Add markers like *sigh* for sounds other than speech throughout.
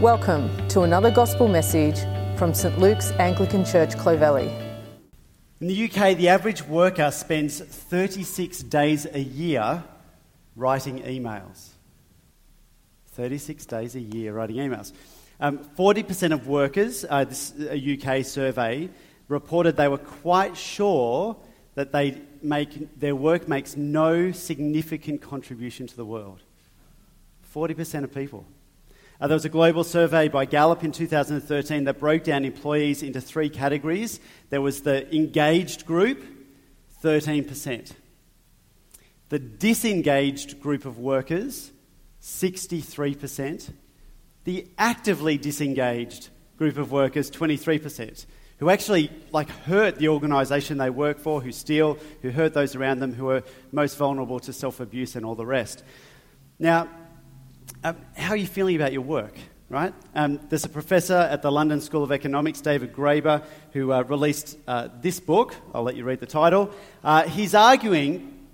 Welcome to another gospel message from St Luke's Anglican Church, Clovelly. In the UK, the average worker spends 36 days a year writing emails. 36 days a year writing emails. Um, 40% of workers, uh, this a UK survey, reported they were quite sure that they make, their work makes no significant contribution to the world. 40% of people. Uh, there was a global survey by Gallup in 2013 that broke down employees into three categories. There was the engaged group, 13%. The disengaged group of workers, 63%. The actively disengaged group of workers, 23%, who actually like hurt the organisation they work for, who steal, who hurt those around them, who are most vulnerable to self-abuse and all the rest. Now, um, how are you feeling about your work? Right? Um, there's a professor at the London School of Economics, David Graeber, who uh, released uh, this book. I'll let you read the title. Uh, he's arguing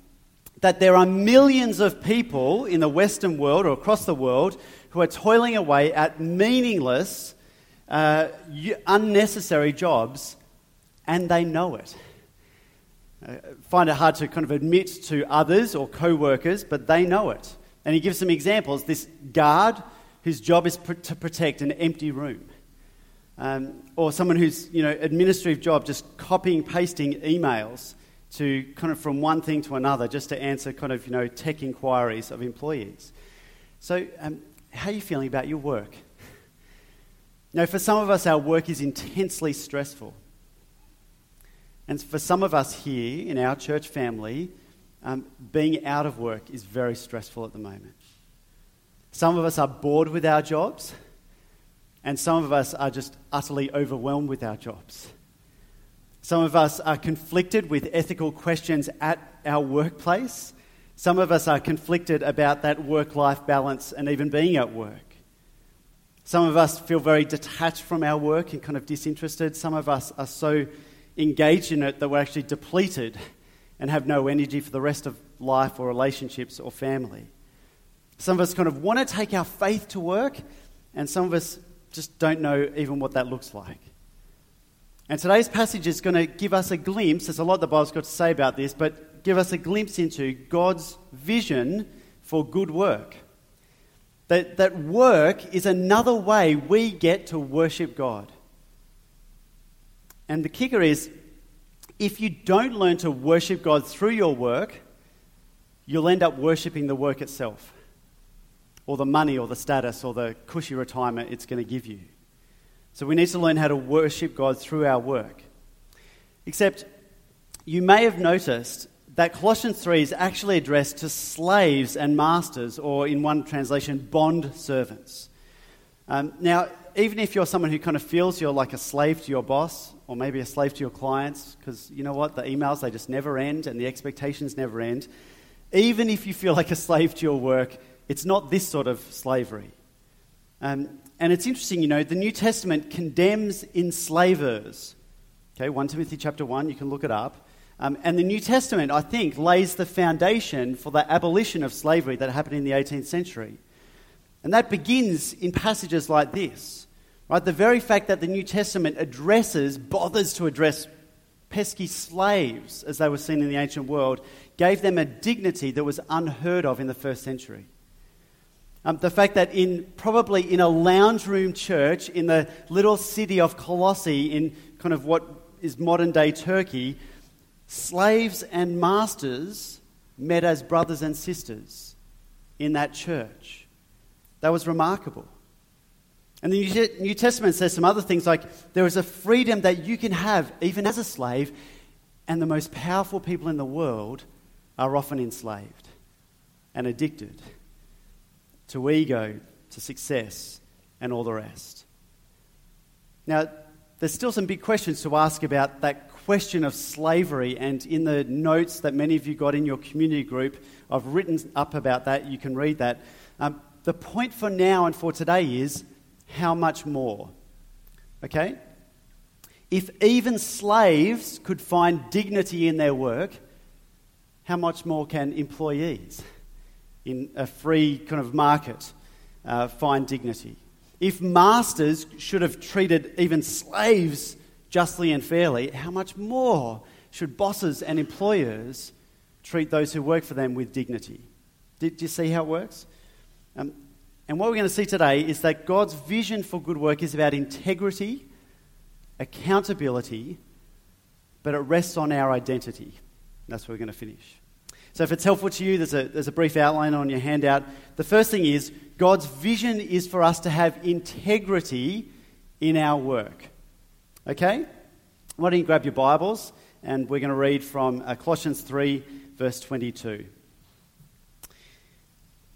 that there are millions of people in the Western world or across the world who are toiling away at meaningless, uh, unnecessary jobs, and they know it. Uh, find it hard to kind of admit to others or co workers, but they know it. And he gives some examples. This guard whose job is pr- to protect an empty room. Um, or someone whose you know, administrative job just copying, pasting emails to kind of from one thing to another just to answer kind of you know, tech inquiries of employees. So, um, how are you feeling about your work? Now, for some of us, our work is intensely stressful. And for some of us here in our church family, um, being out of work is very stressful at the moment. Some of us are bored with our jobs, and some of us are just utterly overwhelmed with our jobs. Some of us are conflicted with ethical questions at our workplace. Some of us are conflicted about that work life balance and even being at work. Some of us feel very detached from our work and kind of disinterested. Some of us are so engaged in it that we're actually depleted and have no energy for the rest of life or relationships or family. Some of us kind of want to take our faith to work, and some of us just don't know even what that looks like. And today's passage is going to give us a glimpse. There's a lot the Bible's got to say about this, but give us a glimpse into God's vision for good work. That, that work is another way we get to worship God. And the kicker is if you don't learn to worship God through your work, you'll end up worshipping the work itself, or the money, or the status, or the cushy retirement it's going to give you. So we need to learn how to worship God through our work. Except you may have noticed that Colossians 3 is actually addressed to slaves and masters, or in one translation, bond servants. Um, now, even if you're someone who kind of feels you're like a slave to your boss, or maybe a slave to your clients, because you know what? The emails, they just never end, and the expectations never end. Even if you feel like a slave to your work, it's not this sort of slavery. Um, and it's interesting, you know, the New Testament condemns enslavers. Okay, 1 Timothy chapter 1, you can look it up. Um, and the New Testament, I think, lays the foundation for the abolition of slavery that happened in the 18th century. And that begins in passages like this. Right? The very fact that the New Testament addresses, bothers to address pesky slaves as they were seen in the ancient world, gave them a dignity that was unheard of in the first century. Um, the fact that in probably in a lounge room church in the little city of Colossae, in kind of what is modern day Turkey, slaves and masters met as brothers and sisters in that church. That was remarkable. And the New Testament says some other things like there is a freedom that you can have even as a slave, and the most powerful people in the world are often enslaved and addicted to ego, to success, and all the rest. Now, there's still some big questions to ask about that question of slavery, and in the notes that many of you got in your community group, I've written up about that. You can read that. Um, the point for now and for today is how much more? Okay? If even slaves could find dignity in their work, how much more can employees in a free kind of market uh, find dignity? If masters should have treated even slaves justly and fairly, how much more should bosses and employers treat those who work for them with dignity? Do, you see how it works? Um, and what we're going to see today is that God's vision for good work is about integrity, accountability, but it rests on our identity. That's where we're going to finish. So, if it's helpful to you, there's a, there's a brief outline on your handout. The first thing is God's vision is for us to have integrity in our work. Okay? Why don't you grab your Bibles and we're going to read from uh, Colossians 3, verse 22.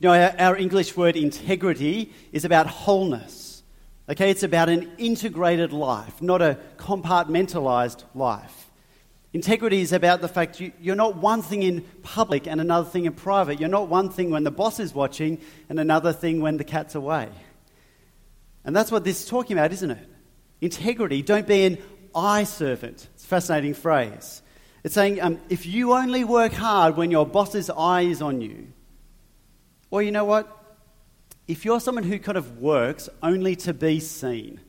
You know, our, English word integrity is about wholeness. Okay, it's about an integrated life, not a compartmentalized life. Integrity is about the fact you, you're not one thing in public and another thing in private. You're not one thing when the boss is watching and another thing when the cat's away. And that's what this is talking about, isn't it? Integrity. Don't be an eye servant. It's a fascinating phrase. It's saying um, if you only work hard when your boss's eye is on you, or you know what? If you're someone who kind of works only to be seen,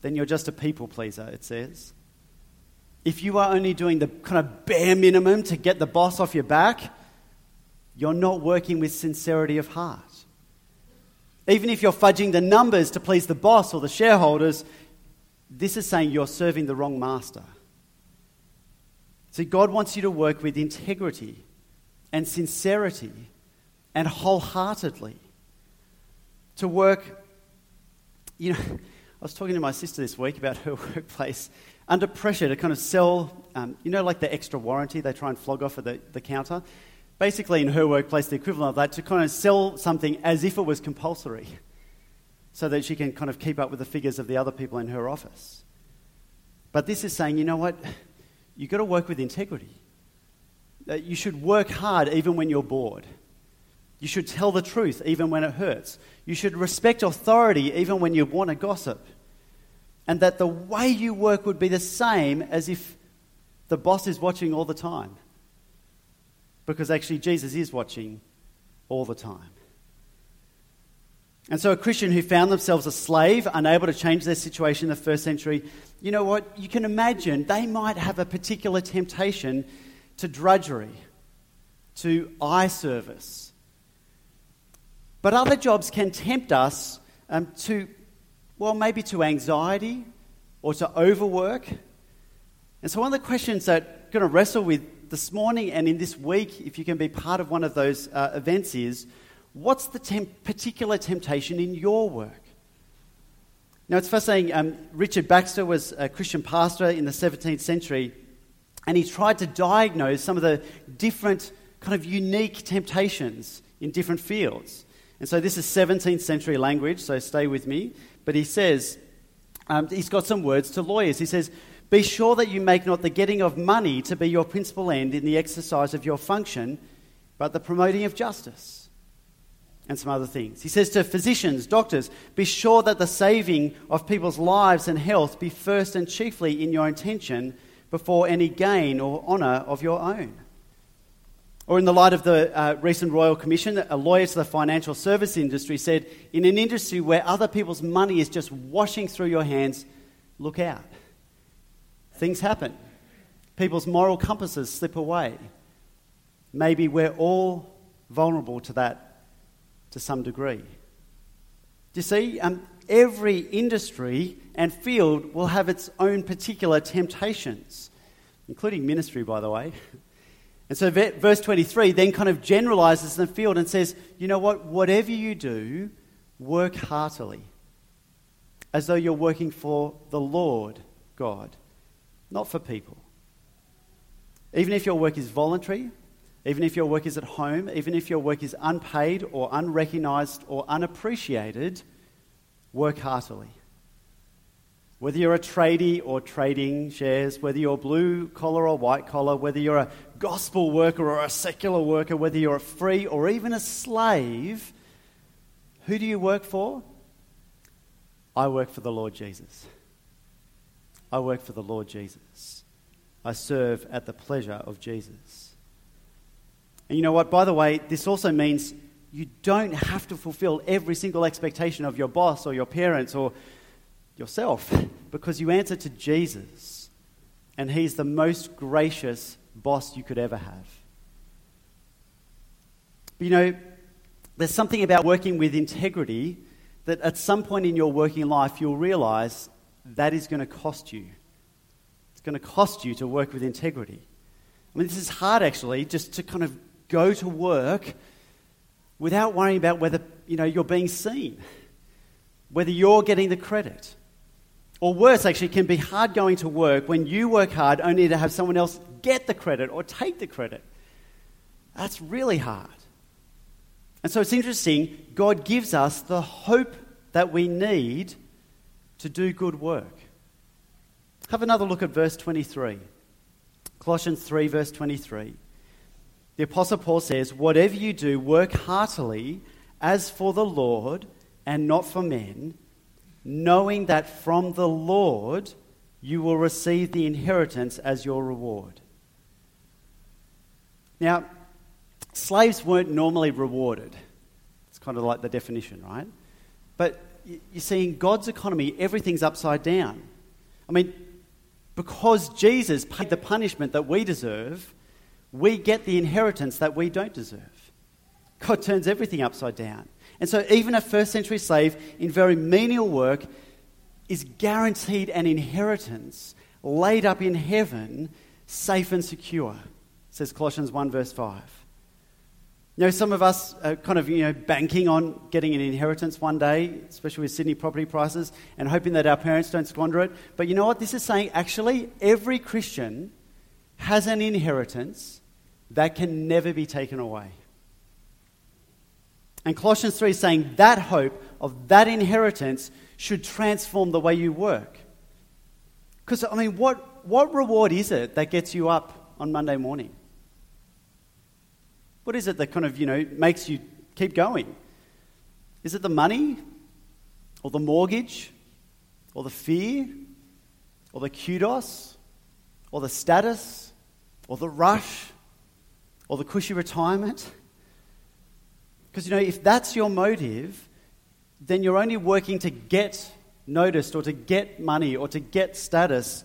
then you're just a people pleaser, it says. If you are only doing the kind of bare minimum to get the boss off your back, you're not working with sincerity of heart. Even if you're fudging the numbers to please the boss or the shareholders, this is saying you're serving the wrong master. See, God wants you to work with integrity and sincerity and wholeheartedly. To work, you know, I was talking to my sister this week about her *laughs* workplace under pressure to kind of sell, um, you know, like the extra warranty they try and flog off at the, the counter. Basically, in her workplace, the equivalent of that, to kind of sell something as if it was compulsory so that she can kind of keep up with the figures of the other people in her office. But this is saying, you know what? You've got to work with integrity. You should work hard even when you're bored. You should tell the truth even when it hurts. You should respect authority even when you want to gossip. And that the way you work would be the same as if the boss is watching all the time. Because actually, Jesus is watching all the time. And so, a Christian who found themselves a slave, unable to change their situation in the first century, you know what? You can imagine they might have a particular temptation to drudgery, to eye service. But other jobs can tempt us um, to, well, maybe to anxiety or to overwork. And so, one of the questions that I'm going to wrestle with this morning and in this week, if you can be part of one of those uh, events, is what's the temp- particular temptation in your work? Now, it's fascinating. Um, Richard Baxter was a Christian pastor in the 17th century, and he tried to diagnose some of the different kind of unique temptations in different fields. And so, this is 17th century language, so stay with me. But he says, um, he's got some words to lawyers. He says, Be sure that you make not the getting of money to be your principal end in the exercise of your function, but the promoting of justice and some other things. He says to physicians, doctors, be sure that the saving of people's lives and health be first and chiefly in your intention before any gain or honour of your own. Or, in the light of the uh, recent Royal Commission, a lawyer to the financial service industry said, In an industry where other people's money is just washing through your hands, look out. Things happen. People's moral compasses slip away. Maybe we're all vulnerable to that to some degree. You see? Um, every industry and field will have its own particular temptations, including ministry, by the way. And so, verse 23 then kind of generalizes the field and says, you know what? Whatever you do, work heartily, as though you're working for the Lord God, not for people. Even if your work is voluntary, even if your work is at home, even if your work is unpaid or unrecognized or unappreciated, work heartily. Whether you're a tradie or trading shares, whether you're blue collar or white collar, whether you're a gospel worker or a secular worker, whether you're a free or even a slave, who do you work for? I work for the Lord Jesus. I work for the Lord Jesus. I serve at the pleasure of Jesus. And you know what? By the way, this also means you don't have to fulfill every single expectation of your boss or your parents or yourself because you answer to Jesus and he's the most gracious boss you could ever have. But you know, there's something about working with integrity that at some point in your working life you'll realize that is going to cost you. It's going to cost you to work with integrity. I mean, this is hard actually, just to kind of go to work without worrying about whether you know, you're being seen, whether you're getting the credit. Or worse, actually, can be hard going to work when you work hard only to have someone else get the credit or take the credit. That's really hard. And so it's interesting, God gives us the hope that we need to do good work. Have another look at verse 23. Colossians 3, verse 23. The Apostle Paul says, Whatever you do, work heartily as for the Lord and not for men, knowing that from the Lord you will receive the inheritance as your reward. Now, slaves weren't normally rewarded. It's kind of like the definition, right? But you see, in God's economy, everything's upside down. I mean, because Jesus paid the punishment that we deserve, we get the inheritance that we don't deserve. God turns everything upside down. And so, even a first century slave in very menial work is guaranteed an inheritance laid up in heaven, safe and secure, says Colossians 1, verse 5. You know, some of us are kind of, you know, banking on getting an inheritance one day, especially with Sydney property prices, and hoping that our parents don't squander it. But you know what? This is saying actually every Christian has an inheritance that can never be taken away. And Colossians 3 is saying that hope of that inheritance should transform the way you work. Because, I mean, what, what reward is it that gets you up on Monday morning? What is it that kind of, you know, makes you keep going? Is it the money? Or the mortgage? Or the fear? Or the kudos? Or the status? Or the rush? Or the cushy retirement? Because, you know, if that's your motive, then you're only working to get noticed or to get money or to get status,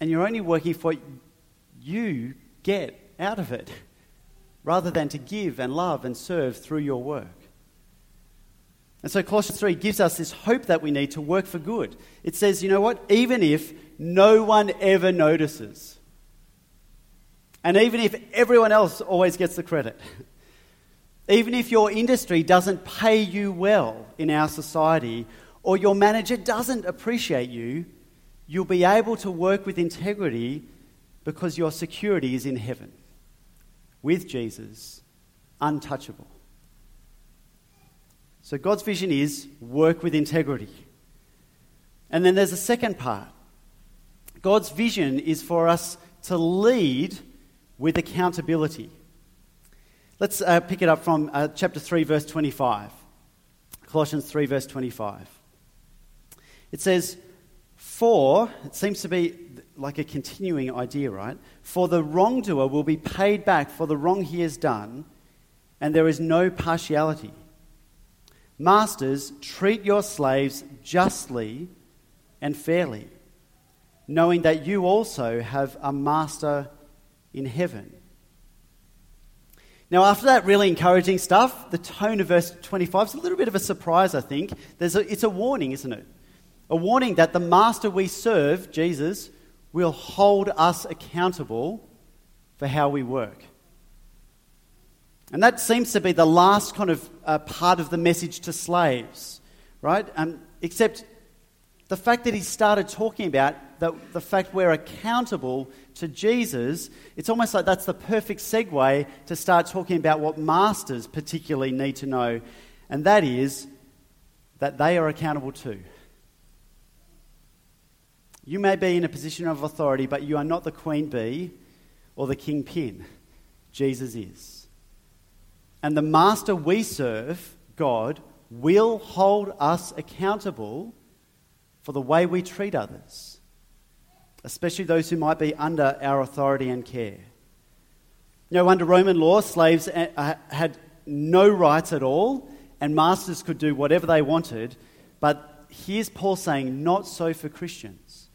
and you're only working for what you get out of it rather than to give and love and serve through your work. And so Colossians 3 gives us this hope that we need to work for good. It says, you know what? Even if no one ever notices, and even if everyone else always gets the credit, even if your industry doesn't pay you well in our society, or your manager doesn't appreciate you, you'll be able to work with integrity because your security is in heaven with Jesus, untouchable. So God's vision is work with integrity. And then there's a second part. God's vision is for us to lead with accountability. Let's uh, pick it up from uh, chapter 3, verse 25. Colossians 3, verse 25. It says, For, it seems to be like a continuing idea, right? For the wrongdoer will be paid back for the wrong he has done, and there is no partiality. Masters, treat your slaves justly and fairly, knowing that you also have a master in heaven. Now, after that really encouraging stuff, the tone of verse 25 is a little bit of a surprise, I think. There's a, it's a warning, isn't it? A warning that the master we serve, Jesus, will hold us accountable for how we work. And that seems to be the last kind of uh, part of the message to slaves, right? Um, except the fact that he started talking about that the fact we're accountable to Jesus, it's almost like that's the perfect segue to start talking about what masters particularly need to know, and that is that they are accountable too. You may be in a position of authority, but you are not the queen bee or the king pin. Jesus is. And the master we serve, God, will hold us accountable for the way we treat others, especially those who might be under our authority and care. Know, under Roman law, slaves uh, uh, had no rights at all, and masters could do whatever they wanted. But here's Paul saying, not so for Christians.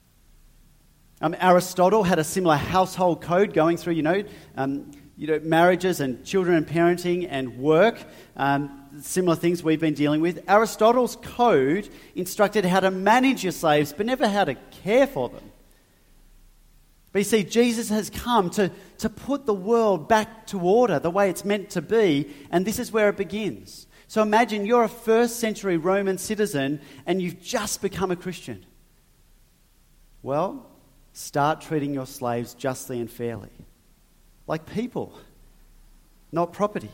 Um, Aristotle had a similar household code going through, you know, um, you know, marriages and children and parenting and work, um, similar things we've been dealing with. Aristotle's code instructed how to manage your slaves, but never how to care for them. But you see, Jesus has come to, to put the world back to order the way it's meant to be, and this is where it begins. So imagine you're a first century Roman citizen and you've just become a Christian. Well, start treating your slaves justly and fairly, like people, not property.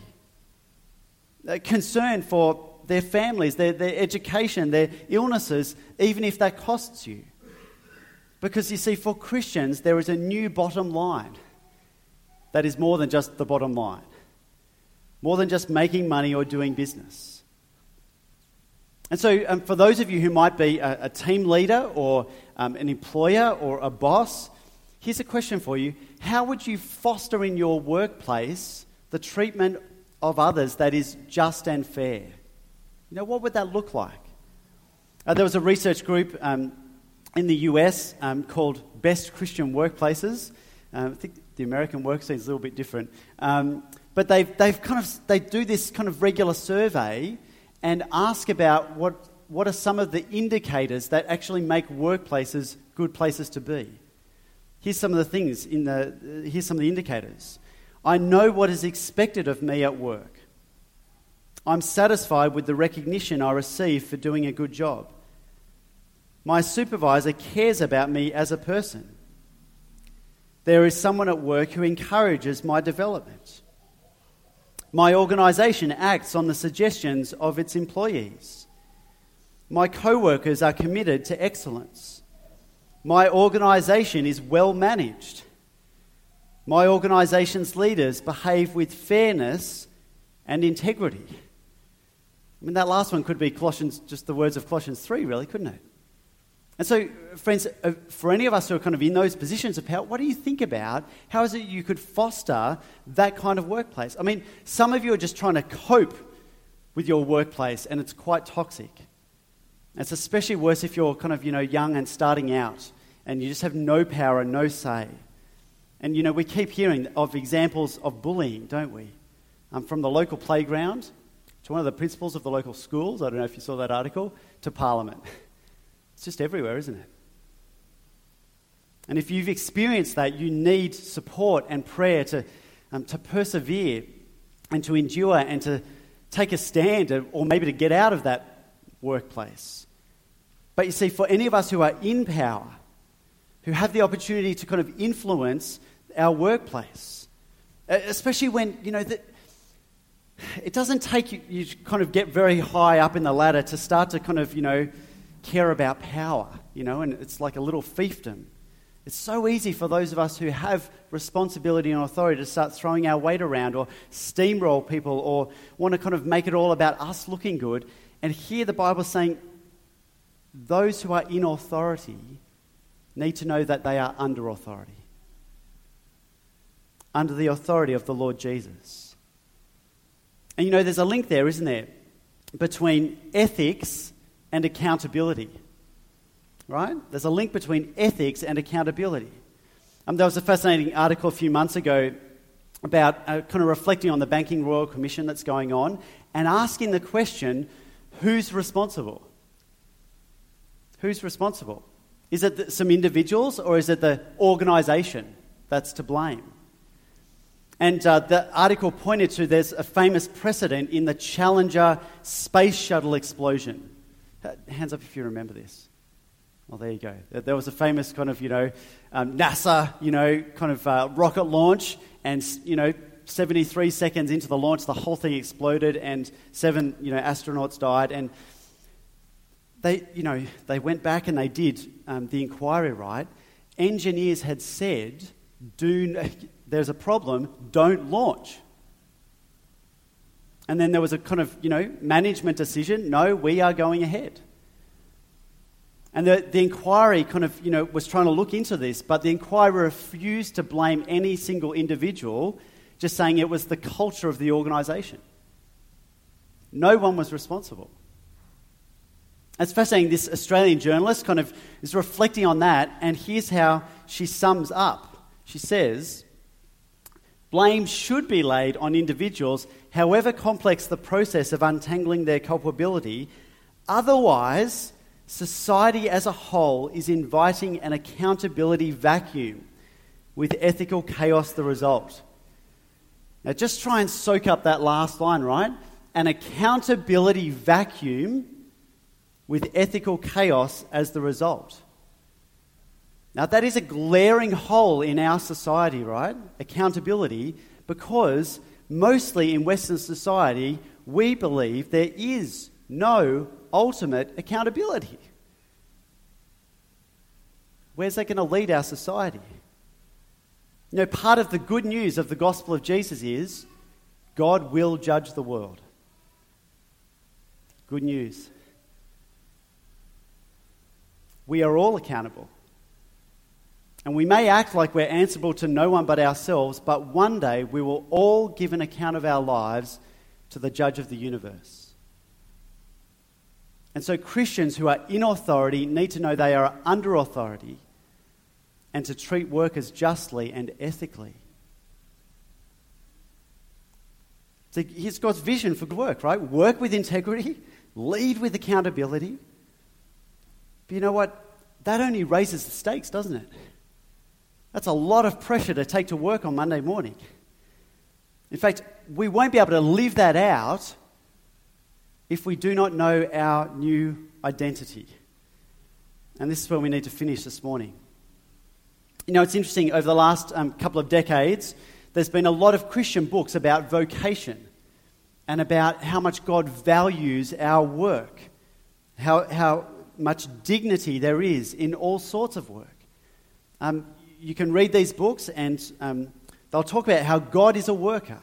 Concern for their families, their, their education, their illnesses, even if that costs you. Because you see, for Christians, there is a new bottom line that is more than just the bottom line more than just making money or doing business. And so, um, for those of you who might be a, a team leader or um, an employer or a boss, here's a question for you How would you foster in your workplace the treatment of others that is just and fair? You know, what would that look like? Uh, there was a research group um, in the US um, called Best Christian Workplaces. Uh, I think the American work scene is a little bit different. Um, but they've, they've kind of, they do this kind of regular survey and ask about what, what are some of the indicators that actually make workplaces good places to be. Here's some of the things in the, here's some of the indicators. I know what is expected of me at work. I'm satisfied with the recognition I receive for doing a good job. My supervisor cares about me as a person. There is someone at work who encourages my development. My organisation acts on the suggestions of its employees. My co workers are committed to excellence. My organisation is well managed. My organisation's leaders behave with fairness and integrity. I mean, that last one could be Colossians, just the words of Colossians 3, really, couldn't it? And so, friends, uh, for any of us who are kind of in those positions of power, what do you think about? How is it you could foster that kind of workplace? I mean, some of you are just trying to cope with your workplace, and it's quite toxic. It's especially worse if you're kind of, you know, young and starting out, and you just have no power and no say. And, you know, we keep hearing of examples of bullying, don't we? Um, from the local playground to one of the principals of the local schools, I don't know if you saw that article, to Parliament. *laughs* It's just everywhere, isn't it? And if you've experienced that, you need support and prayer to, um, to persevere and to endure and to take a stand or maybe to get out of that workplace. But you see, for any of us who are in power, who have the opportunity to kind of influence our workplace, especially when, you know, that it doesn't take you, you kind of get very high up in the ladder to start to kind of, you know, care about power, you know, and it's like a little fiefdom. It's so easy for those of us who have responsibility and authority to start throwing our weight around or steamroll people or want to kind of make it all about us looking good. And here the Bible is saying those who are in authority need to know that they are under authority, under the authority of the Lord Jesus. And you know, there's a link there, isn't there, between ethics and accountability. Right? There's a link between ethics and accountability. Um, there was a fascinating article a few months ago about uh, kind of reflecting on the Banking Royal Commission that's going on and asking the question who's responsible? Who's responsible? Is it the, some individuals or is it the organisation that's to blame? And uh, the article pointed to there's a famous precedent in the Challenger space shuttle explosion. Uh, hands up if you remember this. Well, there you go. There was a famous kind of, you know, um, NASA, you know, kind of uh, rocket launch, and, you know, 73 seconds into the launch, the whole thing exploded, and seven, you know, astronauts died. And they, you know, they went back and they did um, the inquiry right. Engineers had said, "Do *laughs* there's a problem, don't launch." And then there was a kind of, you know, management decision, no, we are going ahead. And the, the inquiry kind of, you know, was trying to look into this, but the inquiry refused to blame any single individual, just saying it was the culture of the organisation. No one was responsible. It's fascinating. This Australian journalist kind of is reflecting on that, and here's how she sums up. She says, Blame should be laid on individuals, however complex the process of untangling their culpability. Otherwise, society as a whole is inviting an accountability vacuum with ethical chaos the result. Now, just try and soak up that last line, right? An accountability vacuum with ethical chaos as the result. Now, that is a glaring hole in our society, right? Accountability, because mostly in Western society, we believe there is no ultimate accountability. Where's that going to lead our society? You know, part of the good news of the gospel of Jesus is God will judge the world. Good news. We are all accountable. And we may act like we're answerable to no one but ourselves, but one day we will all give an account of our lives to the judge of the universe. And so Christians who are in authority need to know they are under authority and to treat workers justly and ethically. So here's God's vision for work, right? Work with integrity, lead with accountability. But you know what? That only raises the stakes, doesn't it? That's a lot of pressure to take to work on Monday morning. In fact, we won't be able to live that out if we do not know our new identity. And this is where we need to finish this morning. You know, it's interesting, over the last um, couple of decades, there's been a lot of Christian books about vocation and about how much God values our work, how, how much dignity there is in all sorts of work. Um, you can read these books, and um, they'll talk about how God is a worker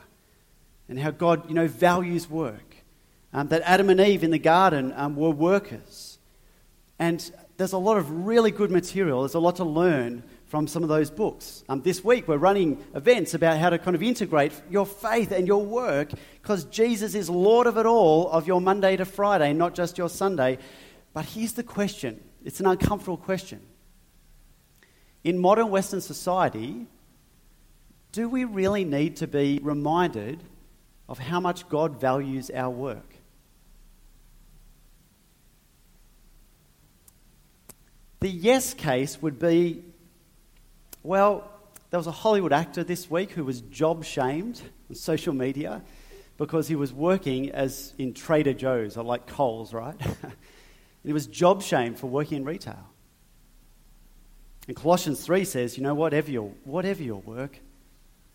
and how God, you know, values work um, that Adam and Eve in the garden um, were workers. And there's a lot of really good material, there's a lot to learn from some of those books. Um, this week, we're running events about how to kind of integrate your faith and your work because Jesus is Lord of it all, of your Monday to Friday, not just your Sunday. But here's the question it's an uncomfortable question. In modern Western society, do we really need to be reminded of how much God values our work? The yes case would be well, there was a Hollywood actor this week who was job shamed on social media because he was working as in Trader Joe's or like Coles, right? and *laughs* he was job shamed for working in retail. And Colossians 3 says, you know, whatever your, whatever your work,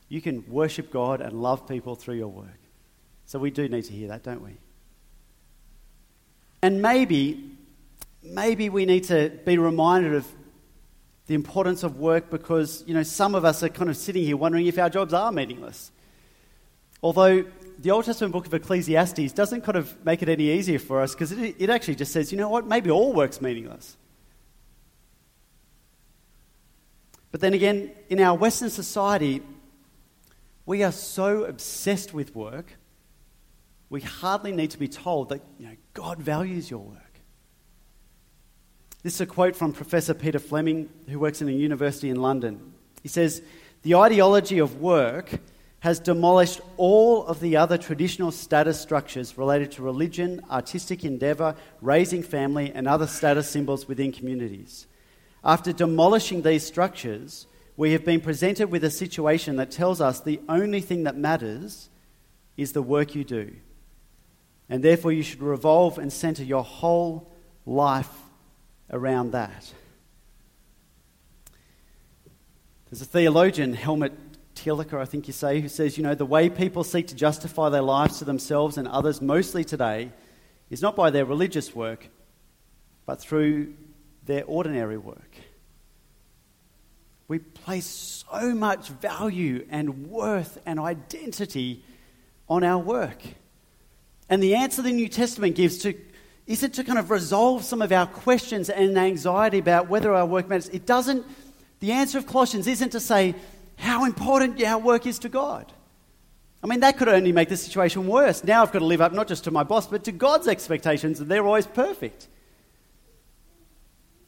you can worship God and love people through your work. So we do need to hear that, don't we? And maybe maybe we need to be reminded of the importance of work because, you know, some of us are kind of sitting here wondering if our jobs are meaningless. Although the Old Testament book of Ecclesiastes doesn't kind of make it any easier for us because it, it actually just says, you know what, maybe all work's meaningless. But then again, in our Western society, we are so obsessed with work, we hardly need to be told that you know, God values your work. This is a quote from Professor Peter Fleming, who works in a university in London. He says, The ideology of work has demolished all of the other traditional status structures related to religion, artistic endeavour, raising family, and other status symbols within communities. After demolishing these structures, we have been presented with a situation that tells us the only thing that matters is the work you do. And therefore, you should revolve and center your whole life around that. There's a theologian, Helmut Tillicher, I think you say, who says, you know, the way people seek to justify their lives to themselves and others mostly today is not by their religious work, but through their ordinary work. We place so much value and worth and identity on our work. And the answer the New Testament gives to is it to kind of resolve some of our questions and anxiety about whether our work matters. It doesn't, the answer of Colossians isn't to say how important our work is to God. I mean, that could only make the situation worse. Now I've got to live up not just to my boss, but to God's expectations, and they're always perfect.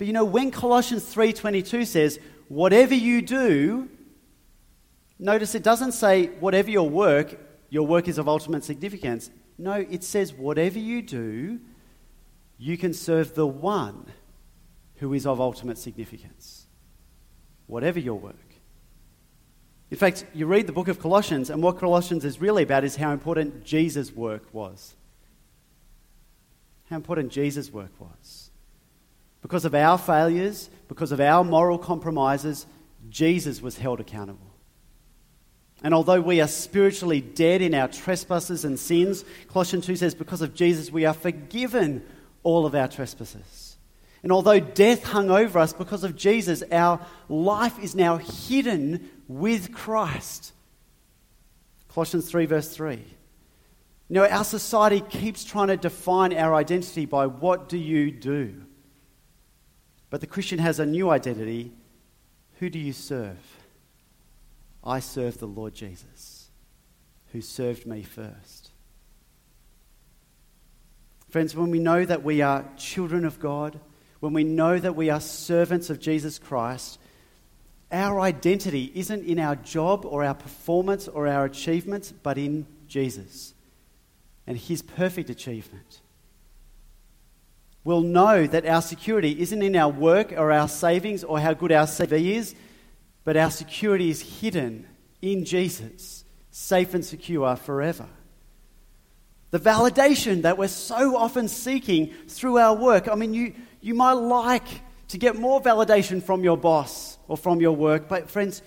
But you know, when Colossians 3:22 says, "Whatever you do," notice it doesn't say whatever your work, your work is of ultimate significance. No, it says whatever you do, you can serve the one who is of ultimate significance, whatever your work. In fact, you read the book of Colossians, and what Colossians is really about is how important Jesus' work was. How important Jesus' work was. Because of our failures, because of our moral compromises, Jesus was held accountable. And although we are spiritually dead in our trespasses and sins, Colossians 2 says, because of Jesus, we are forgiven all of our trespasses. And although death hung over us because of Jesus, our life is now hidden with Christ. Colossians 3, verse 3. You know, our society keeps trying to define our identity by what do you do? But the Christian has a new identity. Who do you serve? I serve the Lord Jesus, who served me first. Friends, when we know that we are children of God, when we know that we are servants of Jesus Christ, our identity isn't in our job or our performance or our achievements, but in Jesus and his perfect achievement. We'll know that our security isn't in our work or our savings or how good our CV is, but our security is hidden in Jesus, safe and secure forever. The validation that we're so often seeking through our work. I mean, you, you might like to get more validation from your boss or from your work, but friends,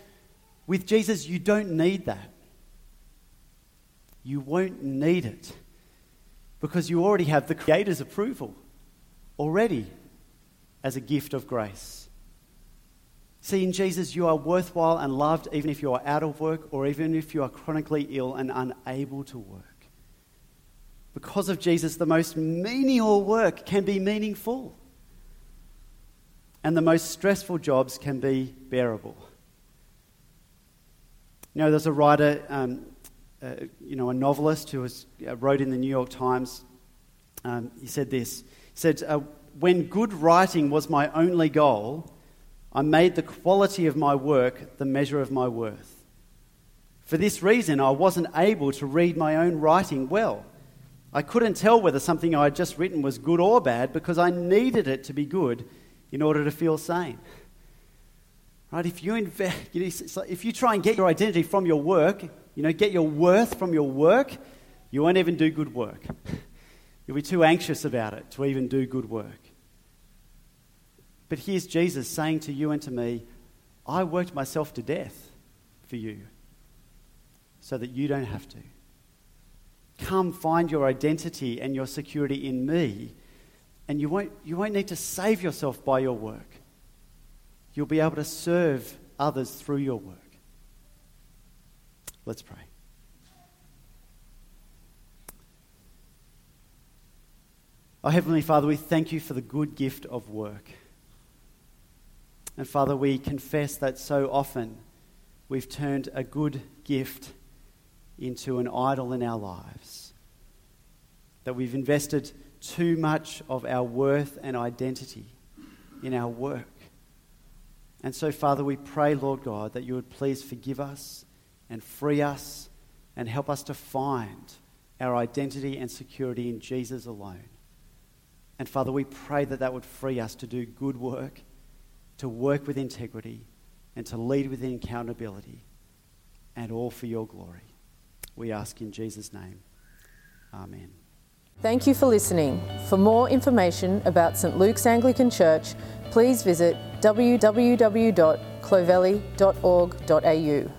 with Jesus, you don't need that. You won't need it because you already have the Creator's approval already as a gift of grace. See, in Jesus, you are worthwhile and loved even if you are out of work or even if you are chronically ill and unable to work. Because of Jesus, the most menial work can be meaningful, and the most stressful jobs can be bearable. You know, there's a writer, um, uh, you know, a novelist who was, uh, wrote in the New York Times. Um, he said this. Said, uh, "When good writing was my only goal, I made the quality of my work the measure of my worth. For this reason, I wasn't able to read my own writing well." I couldn't tell whether something I had just written was good or bad because I needed it to be good in order to feel sane. Right? If you, invest, *laughs* if you try and get your identity from your work, you know, get your worth from your work, you won't even do good work. *laughs* You'll be too anxious about it to even do good work. But here's Jesus saying to you and to me, I worked myself to death for you so that you don't have to. Come find your identity and your security in me, and you won't, you won't need to save yourself by your work. You'll be able to serve others through your work. Let's pray. Our Heavenly Father, we thank you for the good gift of work. And Father, we confess that so often we've turned a good gift into an idol in our lives. That we've invested too much of our worth and identity in our work. And so, Father, we pray, Lord God, that you would please forgive us and free us and help us to find our identity and security in Jesus alone. And Father, we pray that that would free us to do good work, to work with integrity, and to lead with accountability, and all for your glory. We ask in Jesus' name. Amen. Thank you for listening. For more information about St Luke's Anglican Church, please visit www.clovelly.org.au.